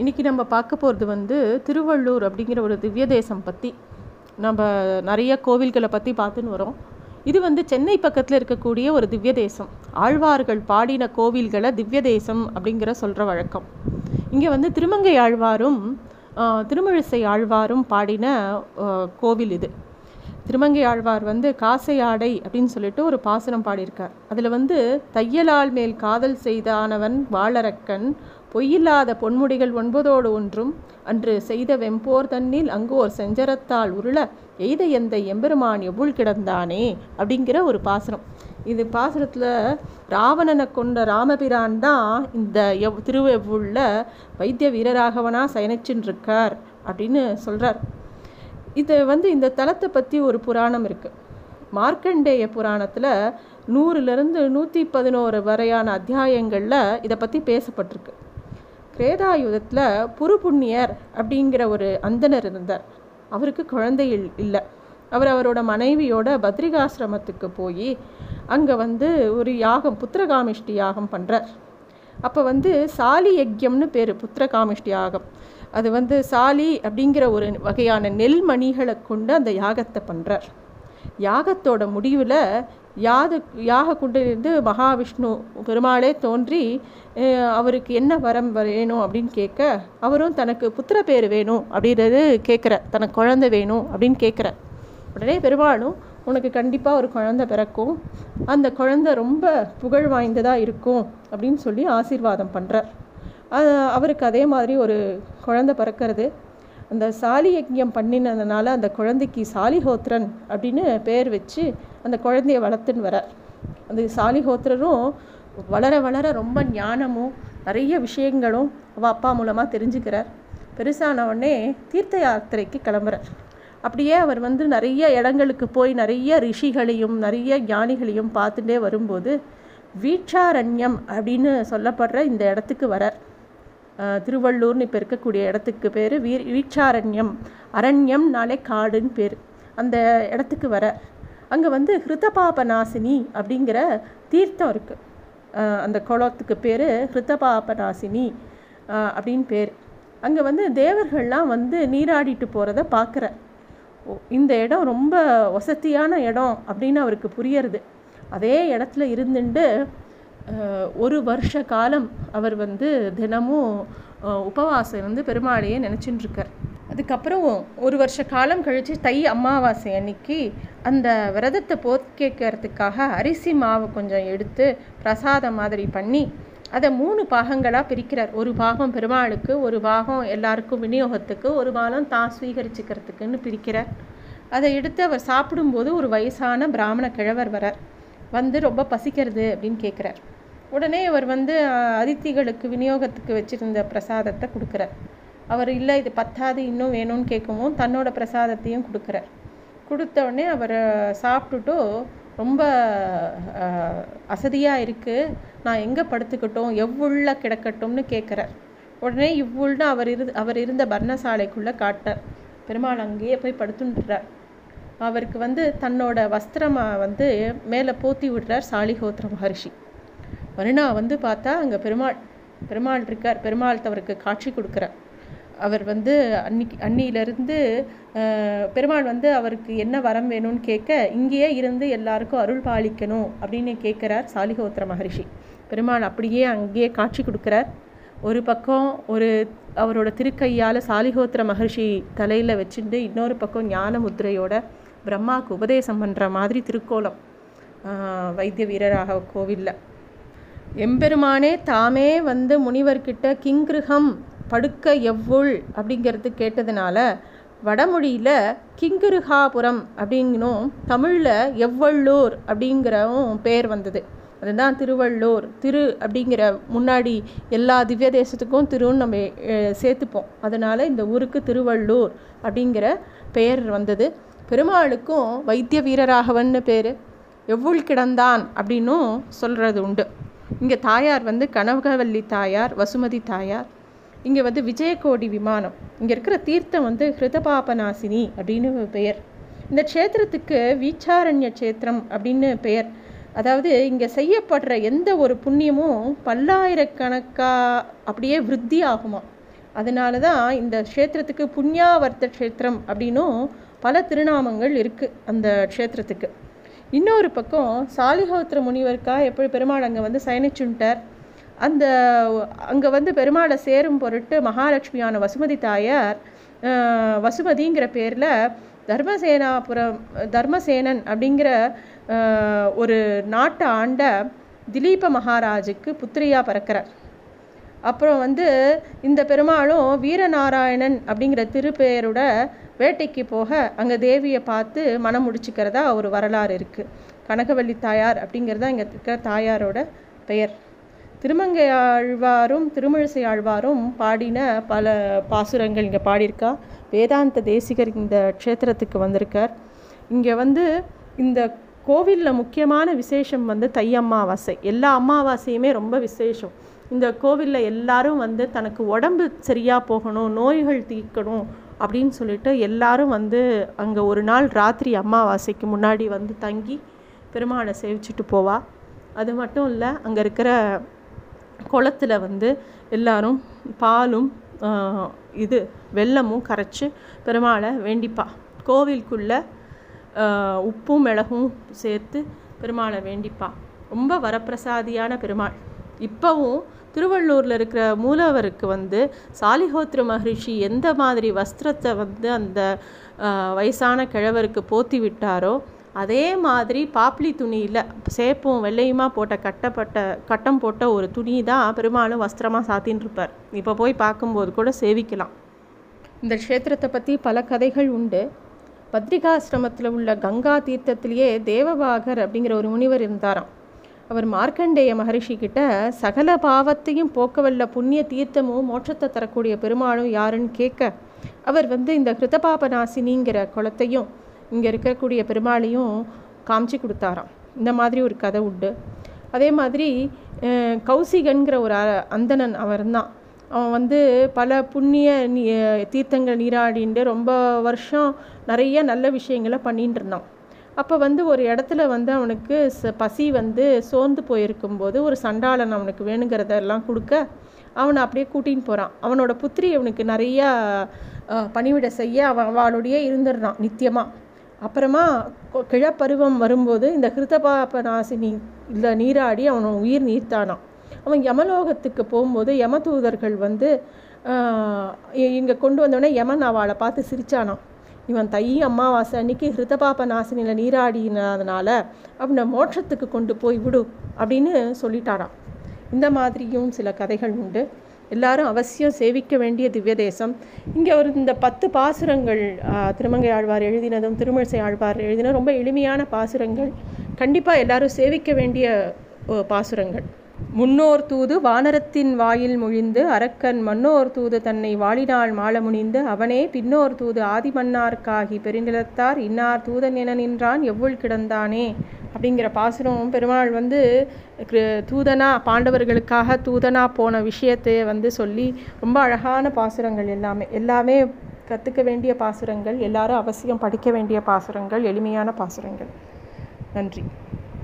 இன்றைக்கி நம்ம பார்க்க போகிறது வந்து திருவள்ளூர் அப்படிங்கிற ஒரு திவ்ய தேசம் பற்றி நம்ம நிறைய கோவில்களை பற்றி பார்த்துன்னு வரோம். இது வந்து சென்னை பக்கத்தில் இருக்கக்கூடிய ஒரு திவ்ய தேசம் ஆழ்வார்கள் பாடின கோவில்களை திவ்ய தேசம் அப்படிங்கிற சொல்கிற வழக்கம். இங்கே வந்து திருமங்கை ஆழ்வாரும் ஆஹ், ஆழ்வாரும் பாடின கோவில் இது. திருமங்கை ஆழ்வார் வந்து காசை ஆடை அப்படின்னு சொல்லிட்டு ஒரு பாசனம் பாடியிருக்கார். அதில் வந்து தையலால் மேல் காதல் செய்தானவன் வாழரக்கன் பொய்யில்லாத பொன்முடிகள் ஒன்பதோடு ஒன்றும். அன்று செய்த வெம்போர் தன்னில் அங்கோர் செஞ்சரத்தால் உருள எய்த எந்த எம்பெருமான் எவ்வுள் கிடந்தானே? அப்படிங்கிற ஒரு பாசனம் இது பாசுரத்தில் ராவணனை கொண்ட ராமபிரான் தான் இந்த எவ் திருவெவ்வுள்ள வைத்திய வீரராகவனா சயனிச்சின்ருக்கார் அப்படின்னு சொல்கிறார் இது வந்து இந்த தலத்தை பற்றி ஒரு புராணம் இருக்குது மார்க்கண்டேய புராணத்தில் நூறுலேருந்து நூற்றி பதினோரு வரையான அத்தியாயங்களில் இதை பற்றி பேசப்பட்டிருக்கு. கிரேதாயுதத்தில் புருபுண்ணியர் அப்படிங்கிற ஒரு அந்தனர் இருந்தார். அவருக்கு குழந்தை இல்- இல்லை. அவர் அவரோட மனைவியோட பத்ரிகாசிரமத்துக்கு போய் அங்கே வந்து ஒரு யாகம் புத்திரகாமிஷ்டி யாகம் பண்ணுறார் அப்போ வந்து சாலி யஜ்யம்னு பேர் புத்திரகாமிஷ்டி யாகம். அது வந்து சாலி அப்படிங்கிற ஒரு வகையான நெல்மணிகளை கொண்டு அந்த யாகத்தை பண்ணுறார் யாகத்தோட முடிவில் யாது யாக குண்டிலிருந்து மகாவிஷ்ணு பெருமாளே தோன்றி அவருக்கு என்ன வரம் வேணும்? அப்படின்னு கேட்க அவரும் தனக்கு புத்திர பேர் வேணும் அப்படின்றது கேட்குற தனக்கு குழந்தை வேணும் அப்படின்னு கேட்குற. உடனே பெருமாளும் உனக்கு கண்டிப்பாக ஒரு குழந்தை பிறக்கும். அந்த குழந்தை ரொம்ப புகழ் வாய்ந்ததாக இருக்கும் அப்படின்னு சொல்லி ஆசீர்வாதம் பண்ணுறார் அவருக்கு அதே மாதிரி ஒரு குழந்தை பிறக்கிறது. அந்த சாலி யஜ்யம் பண்ணினதுனால அந்த குழந்தைக்கு சாலிஹோத்ரன் அப்படின்னு பேர் வச்சு அந்த குழந்தைய வளர்த்துன்னு வர. அந்த சாலிஹோத்திரரும் வளர வளர ரொம்ப ஞானமும் நிறைய விஷயங்களும் அவள் அப்பா மூலமாக தெரிஞ்சுக்கிறார். பெருசான உடனே தீர்த்த யாத்திரைக்கு கிளம்புறார். அப்படியே அவர் வந்து நிறைய இடங்களுக்கு போய் நிறைய ரிஷிகளையும் நிறைய ஞானிகளையும் பார்த்துட்டே வரும்போது வீட்சாரண்யம் அப்படின்னு சொல்லப்படுற இந்த இடத்துக்கு வரார். திருவள்ளூர்னு இப்போ இருக்கக்கூடிய இடத்துக்கு பேர் வீ வீட்சாரண்யம் அரண்யம்னாலே காடுன்னு பேர். அந்த இடத்துக்கு வர அங்கே வந்து ஹிருதபாபநாசினி அப்படிங்கிற தீர்த்தம் இருக்குது அந்த குளத்துக்கு பேர் ஹிருதபாப நாசினி அப்படின்னு பேர். அங்கே வந்து தேவர்கள்லாம் வந்து நீராடிட்டு போகிறத பார்க்குற இந்த இடம் ரொம்ப வசதியான இடம் அப்படின்னு அவருக்கு புரியறது. அதே இடத்துல இருந்துட்டு ஒரு வருஷ காலம் அவர் வந்து தினமும் உபவாசம் வந்து பெருமாளையே நினச்சிட்டுருக்கார் அதுக்கப்புறம் ஒரு வருஷ காலம் கழித்து தை அமாவாசை அன்னைக்கு அந்த விரதத்தை போக்கேக்கிறதுக்காக அரிசி மாவு கொஞ்சம் எடுத்து பிரசாதம் மாதிரி பண்ணி அதை மூணு பாகங்களாக பிரிக்கிறார். ஒரு பாகம் பெருமாளுக்கு ஒரு பாகம் எல்லாருக்கும் விநியோகத்துக்கு ஒரு பாகம் தான் சுவீகரிச்சுக்கிறதுக்குன்னு பிரிக்கிறார். அதை எடுத்து அவர் சாப்பிடும்போது ஒரு வயசான பிராமண கிழவர் வரார். வந்து ரொம்ப பசிக்கிறது அப்படின்னு கேட்குறார். உடனே அவர் வந்து அதித்திகளுக்கு விநியோகத்துக்கு வச்சுருந்த பிரசாதத்தை கொடுக்குறார். அவர் இல்லை இது பத்தாது இன்னும் வேணும்னு கேட்கவும் தன்னோட பிரசாதத்தையும் கொடுக்குறார். கொடுத்த உடனே அவர் சாப்பிட்டுட்டு ரொம்ப அசதியாக இருக்குது நான் எங்கே படுத்துக்கட்டும்? எவ்வுள்ள கிடக்கட்டும்னு கேட்குறார். உடனே இவ்வுள்னு அவர் இரு அவர் இருந்த பர்ணசாலைக்குள்ளே காட்டார் பெருமாள் அங்கேயே போய் படுத்துன்றார். அவருக்கு வந்து தன்னோட வஸ்திரமா வந்து மேலே போத்தி விடுறார் சாலிஹோத்திர மகர்ஷி. வருணா வந்து பார்த்தா அங்கே பெருமாள் பெருமாள் இருக்கார். பெருமாள் அவருக்கு காட்சி கொடுக்குறார். அவர் வந்து அன்னிக்கு அன்னியிலிருந்து பெருமாள் வந்து அவருக்கு என்ன வரம் வேணும்னு கேட்க இங்கேயே இருந்து எல்லாருக்கும் அருள் பாலிக்கணும் அப்படின்னு கேட்குறார் சாலிகோத்திர மகரிஷி. பெருமாள் அப்படியே அங்கேயே காட்சி கொடுக்குறார். ஒரு பக்கம் ஒரு அவரோட திருக்கையால் சாலிகோத்திர மகர்ஷி தலையில் வச்சுட்டு இன்னொரு பக்கம் ஞான முத்திரையோட பிரம்மாவுக்கு உபதேசம் பண்ணுற மாதிரி திருக்கோலம் வைத்திய வீரராக கோவிலில். எம்பெருமானே தாமே வந்து முனிவர்கிட்ட கிங்கிருகம் படுக்க எவ்வுள் அப்படிங்கிறது கேட்டதுனால வடமொழியில் கிங்கிருகாபுரம் அப்படிங்கணும் தமிழில் எவ்வள்ளூர் அப்படிங்கிறவும் பேர் வந்தது. அதுதான் திருவள்ளூர் திரு அப்படிங்கிற முன்னாடி எல்லா திவ்ய தேசத்துக்கும் திருன்னு நம்ம சேர்த்துப்போம். அதனால் இந்த ஊருக்கு திருவள்ளூர் அப்படிங்கிற பெயர் வந்தது. பெருமாளுக்கும் வைத்திய வீரராகவன்னு பேர். எவ்வுள் கிடந்தான் அப்படின்னும் சொல்கிறது உண்டு. இங்கே தாயார் வந்து கனகவல்லி தாயார் வசுமதி தாயார் இங்கே வந்து விஜயகோடி விமானம். இங்கே இருக்கிற தீர்த்தம் வந்து ஹிருதபாபநாசினி அப்படின்னு பெயர். இந்த க்ஷேத்திரத்துக்கு வீச்சாரண்ய க்ஷேத்திரம் அப்படின்னு பெயர். அதாவது இங்கே செய்யப்படுற எந்த ஒரு புண்ணியமும் பல்லாயிரக்கணக்காக அப்படியே விருத்தி ஆகுமா. அதனால தான் இந்த க்ஷேத்திரத்துக்கு புண்ணியாவர்த்த க்ஷேத்திரம் அப்படின்னும் பல திருநாமங்கள் இருக்குது அந்த க்ஷேத்திரத்துக்கு. இன்னொரு பக்கம் சாலிஹோத்திர முனிவருக்காக எப்படி பெருமாள் அங்கே வந்து சயனிச்சுட்டார்? அந்த அங்கே வந்து பெருமாளை சேரும் பொருட்டு மகாலட்சுமியான வசுமதி தாயார் வசுமதிங்கிற பேரில் தர்மசேனாபுரம் தர்மசேனன் அப்படிங்கிற ஒரு நாட்டை ஆண்ட திலீப மகாராஜுக்கு புத்திரியாக பிறக்கிறார். அப்புறம் வந்து இந்த பெருமாளும் வீரநாராயணன் அப்படிங்கிற திருப்பெயரோட வேட்டைக்கு போக அங்கே தேவியை பார்த்து மனம் முடிச்சுக்கிறதா ஒரு வரலாறு இருக்குது கனகவல்லி தாயார் அப்படிங்கிறதா இங்கே இருக்கிற தாயாரோட பெயர். திருமங்கை ஆழ்வாரும் திருமிழிசை ஆழ்வாரும் பாடின பல பாசுரங்கள் இங்கே பாடியிருக்கா. வேதாந்த தேசிகர் இந்த க்ஷேத்திரத்துக்கு வந்திருக்கார். இங்கே வந்து இந்த கோவிலில் முக்கியமான விசேஷம் வந்து தை அமாவாசை. எல்லா அமாவாசையுமே ரொம்ப விசேஷம். இந்த கோவிலில் எல்லாரும் வந்து தனக்கு உடம்பு சரியாக போகணும் நோய்கள் தீர்க்கணும் அப்படின்னு சொல்லிட்டு எல்லாரும் வந்து அங்கே ஒரு நாள் ராத்திரி அமாவாசைக்கு முன்னாடி வந்து தங்கி பெருமாளை சேவிச்சுட்டு போவா. அது மட்டும் இல்லை அங்கே இருக்கிற குளத்தில் வந்து எல்லாரும் பாலும் இது வெல்லமும் கரைச்சி பெருமாளை வேண்டிப்பா. கோவிலுக்குள்ளே உப்பும் மிளகும் சேர்த்து பெருமாளை வேண்டிப்பா. ரொம்ப வரப்பிரசாதியான பெருமாள். இப்போவும் திருவள்ளூரில் இருக்கிற மூலவருக்கு வந்து சாலிஹோத்ர மகரிஷி எந்த மாதிரி வஸ்திரத்தை வந்து அந்த வயசான கிழவருக்கு போத்தி விட்டாரோ அதே மாதிரி பாப்ளி துணியில் சேப்பும் வெள்ளையுமா போட்ட கட்டப்பட்ட கட்டம் போட்ட ஒரு துணி தான் பெருமாளும் வஸ்திரமாக சாத்தின்னு இருப்பார் இப்போ போய் பார்க்கும்போது கூட சேவிக்கலாம். இந்த க்ஷேத்திரத்தை பற்றி பல கதைகள் உண்டு. பத்ரிகாசிரமத்தில் உள்ள கங்கா தீர்த்தத்திலேயே தேவபாகர் அப்படிங்கிற ஒரு முனிவர் இருந்தாராம். அவர் மார்க்கண்டேய மகரிஷி கிட்ட சகல பாவத்தையும் போக்கவல்ல புண்ணிய தீர்த்தமும் மோட்சத்தை தரக்கூடிய பெருமாளும் யாருன்னு கேட்க அவர் வந்து இந்த கிருதபாபநாசினிங்கிற குளத்தையும் இங்கே இருக்கக்கூடிய பெருமாளையும் காமிச்சு கொடுத்தாராம். இந்த மாதிரி ஒரு கதை உண்டு. அதே மாதிரி கௌசிகன்கிற ஒரு அந்தணன் அவர் தான் அவன் வந்து பல புண்ணிய நீ தீர்த்தங்கள் நீராடிண்டு ரொம்ப வருஷம் நிறைய நல்ல விஷயங்களை பண்ணிட்டு இருந்தான் அப்போ வந்து ஒரு இடத்துல வந்து அவனுக்கு பசி வந்து சோர்ந்து போயிருக்கும்போது ஒரு சண்டாளன் அவனுக்கு வேணுங்கிறதெல்லாம் கொடுக்க அவனை அப்படியே கூட்டின்னு போகிறான் அவனோட புத்திரி அவனுக்கு நிறையா பணிவிட செய்ய அவன் அவளுடைய இருந்துடுறான் நித்தியமாக அப்புறமா கிழப்பருவம் வரும்போது இந்த கிருத்தபாப நாசினி இல்லை நீராடி அவன் உயிர் நீர்த்தானான் அவன் யமலோகத்துக்கு போகும்போது யமதூதர்கள் வந்து இங்கே கொண்டு வந்தோடனே யமன் அவளை பார்த்து சிரிச்சானான் இவன் தை அமாவாசை அன்னைக்கு ஹிருதபாப நாசினியில் நீராடினதுனால அவனை மோட்சத்துக்கு கொண்டு போய் விடு அப்படின்னு சொல்லிட்டாரான் இந்த மாதிரியும் சில கதைகள் உண்டு. எல்லாரும் அவசியம் சேவிக்க வேண்டிய திவ்ய தேசம். இங்கே ஒரு இந்த பத்து பாசுரங்கள் திருமங்கை ஆழ்வார் எழுதினதும் திருமிழிசை ஆழ்வார் எழுதினதும் ரொம்ப எளிமையான பாசுரங்கள். கண்டிப்பாக எல்லாரும் சேவிக்க வேண்டிய பாசுரங்கள். முன்னோர் தூது வானரத்தின் வாயில் முழிந்து அரக்கன் மன்னோர் தூது தன்னை வாழினால் மாள முனிந்து அவனே பின்னோர் தூது ஆதிமன்னார்க்காகி பெருநிலத்தார் இன்னார் தூதன் என நின்றான் எவ்வுள் கிடந்தானே? அப்படிங்கிற பாசுரம் பெருமாள் வந்து தூதனா பாண்டவர்களுக்காக தூதனா போன விஷயத்தை வந்து சொல்லி ரொம்ப அழகான பாசுரங்கள் எல்லாமே எல்லாமே கற்றுக்க வேண்டிய பாசுரங்கள் எல்லாரும் அவசியம் படிக்க வேண்டிய பாசுரங்கள் எளிமையான பாசுரங்கள். நன்றி.